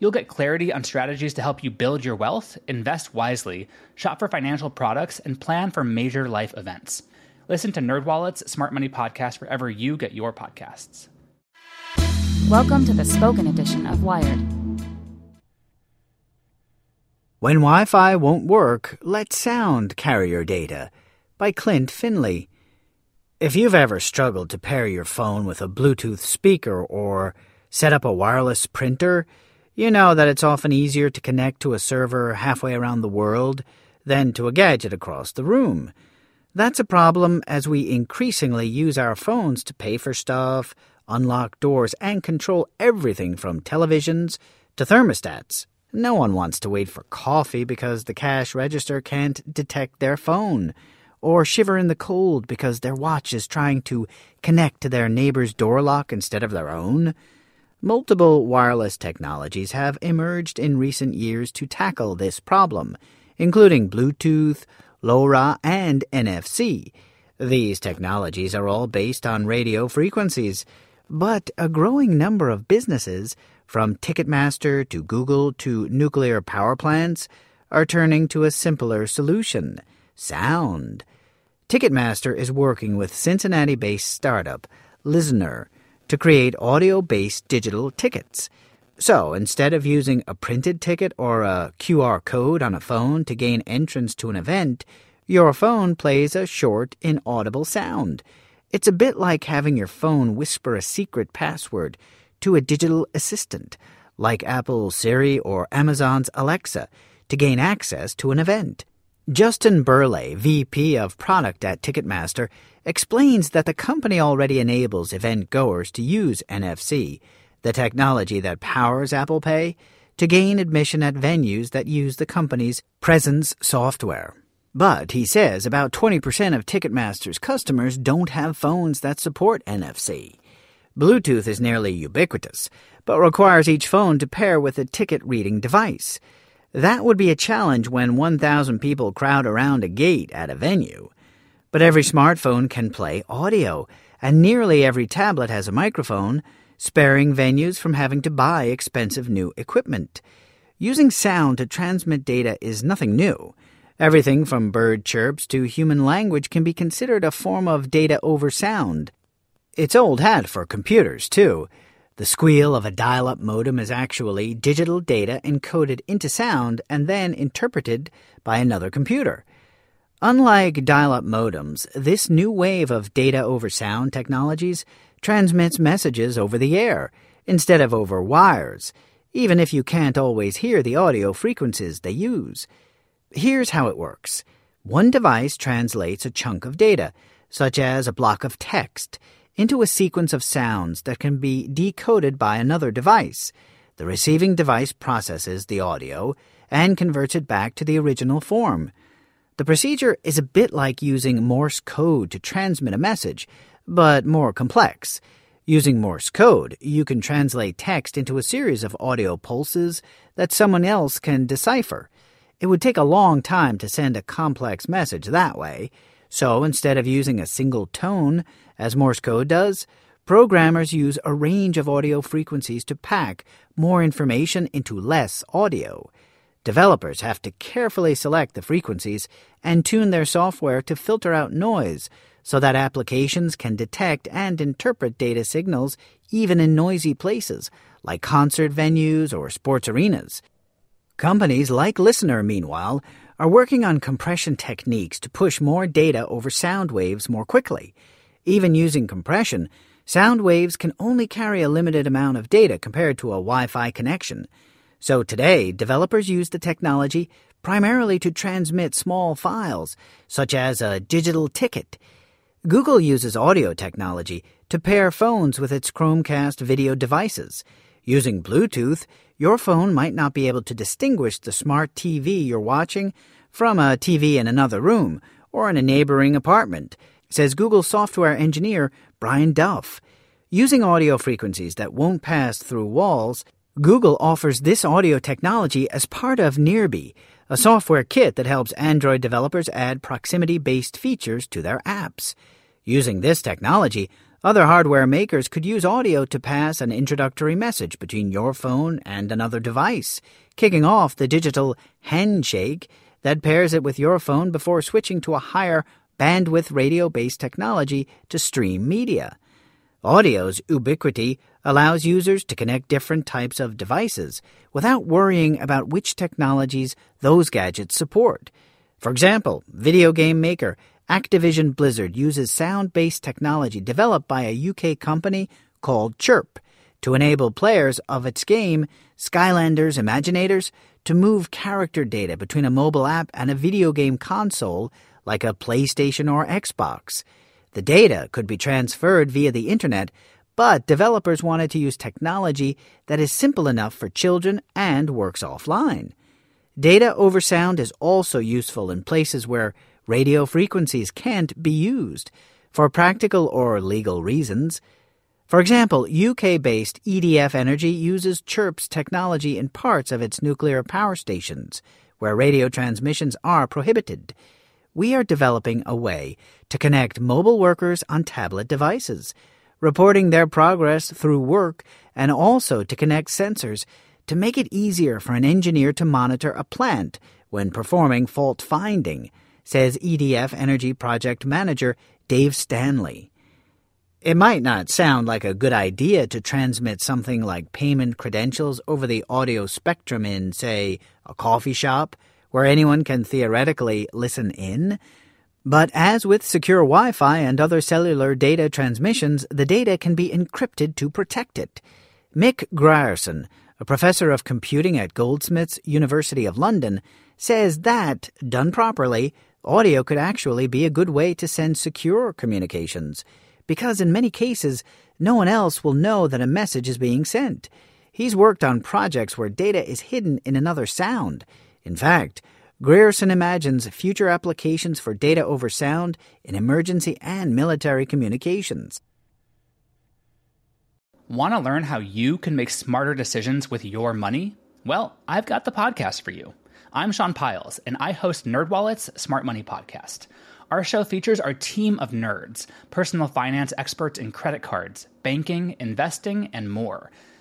You'll get clarity on strategies to help you build your wealth, invest wisely, shop for financial products, and plan for major life events. Listen to NerdWallet's Smart Money Podcast wherever you get your podcasts. Welcome to the spoken edition of Wired. When Wi Fi won't work, let sound carry your data by Klint Finley. If you've ever struggled to pair your phone with a Bluetooth speaker or set up a wireless printer, you know that it's often easier to connect to a server halfway around the world than to a gadget across the room. That's a problem as we increasingly use our phones to pay for stuff, unlock doors, and control everything from televisions to thermostats. No one wants to wait for coffee because the cash register can't detect their phone, or shiver in the cold because their watch is trying to connect to their neighbor's door lock instead of their own. Multiple wireless technologies have emerged in recent years to tackle this problem, including Bluetooth, LoRa, and NFC. These technologies are all based on radio frequencies, but a growing number of businesses, from Ticketmaster to Google to nuclear power plants, are turning to a simpler solution sound. Ticketmaster is working with Cincinnati based startup LISNR to create audio based digital tickets. So, instead of using a printed ticket or a QR code on a phone to gain entrance to an event, your phone plays a short, inaudible sound. It's a bit like having your phone whisper a secret password to a digital assistant, like Apple's Siri or Amazon's Alexa, to gain access to an event. Justin Burleigh, VP of Product at Ticketmaster, explains that the company already enables event goers to use NFC, the technology that powers Apple Pay, to gain admission at venues that use the company's Presence software. But he says about 20% of Ticketmaster's customers don't have phones that support NFC. Bluetooth is nearly ubiquitous, but requires each phone to pair with a ticket reading device. That would be a challenge when 1,000 people crowd around a gate at a venue. But every smartphone can play audio, and nearly every tablet has a microphone, sparing venues from having to buy expensive new equipment. Using sound to transmit data is nothing new. Everything from bird chirps to human language can be considered a form of data over sound. It's old hat for computers, too. The squeal of a dial up modem is actually digital data encoded into sound and then interpreted by another computer. Unlike dial up modems, this new wave of data over sound technologies transmits messages over the air instead of over wires, even if you can't always hear the audio frequencies they use. Here's how it works one device translates a chunk of data, such as a block of text, into a sequence of sounds that can be decoded by another device. The receiving device processes the audio and converts it back to the original form. The procedure is a bit like using Morse code to transmit a message, but more complex. Using Morse code, you can translate text into a series of audio pulses that someone else can decipher. It would take a long time to send a complex message that way, so instead of using a single tone, as Morse code does, programmers use a range of audio frequencies to pack more information into less audio. Developers have to carefully select the frequencies and tune their software to filter out noise so that applications can detect and interpret data signals even in noisy places like concert venues or sports arenas. Companies like LISNR, meanwhile, are working on compression techniques to push more data over sound waves more quickly. Even using compression, sound waves can only carry a limited amount of data compared to a Wi Fi connection. So today, developers use the technology primarily to transmit small files, such as a digital ticket Google uses audio technology to pair phones with its Chromecast video devices. Using Bluetooth, your phone might not be able to distinguish the smart TV you're watching from a TV in another room or in a neighboring apartment, says Google software engineer Brian Duff. Using audio frequencies that won't pass through walls, Google offers this audio technology as part of Nearby, a software kit that helps Android developers add proximity based features to their apps. Using this technology, other hardware makers could use audio to pass an introductory message between your phone and another device, kicking off the digital handshake that pairs it with your phone before switching to a higher bandwidth radio based technology to stream media. Audio's ubiquity allows users to connect different types of devices without worrying about which technologies those gadgets support. For example, video game maker Activision Blizzard uses sound based technology developed by a UK company called Chirp to enable players of its game, Skylanders Imaginators, to move character data between a mobile app and a video game console like a PlayStation or Xbox. The data could be transferred via the internet, but developers wanted to use technology that is simple enough for children and works offline. Data over sound is also useful in places where radio frequencies can't be used for practical or legal reasons. For example, UK based EDF Energy uses CHIRP's technology in parts of its nuclear power stations, where radio transmissions are prohibited we are developing a way to connect mobile workers on tablet devices, reporting their progress through work, and also to connect sensors to make it easier for an engineer to monitor a plant when performing fault finding, says EDF Energy Project Manager Dave Stanley. It might not sound like a good idea to transmit something like payment credentials over the audio spectrum in, say, a coffee shop where anyone can theoretically listen in. But as with secure Wi Fi and other cellular data transmissions, the data can be encrypted to protect it. Mick Grierson, a professor of computing at Goldsmiths University of London, says that, done properly, audio could actually be a good way to send secure communications, because in many cases, no one else will know that a message is being sent. He's worked on projects where data is hidden in another sound. In fact, Grierson imagines future applications for data over sound in emergency and military communications. Want to learn how you can make smarter decisions with your money? Well, I've got the podcast for you. I'm Sean Pyles, and I host NerdWallet's Smart Money Podcast. Our show features our team of nerds, personal finance experts in credit cards, banking, investing, and more –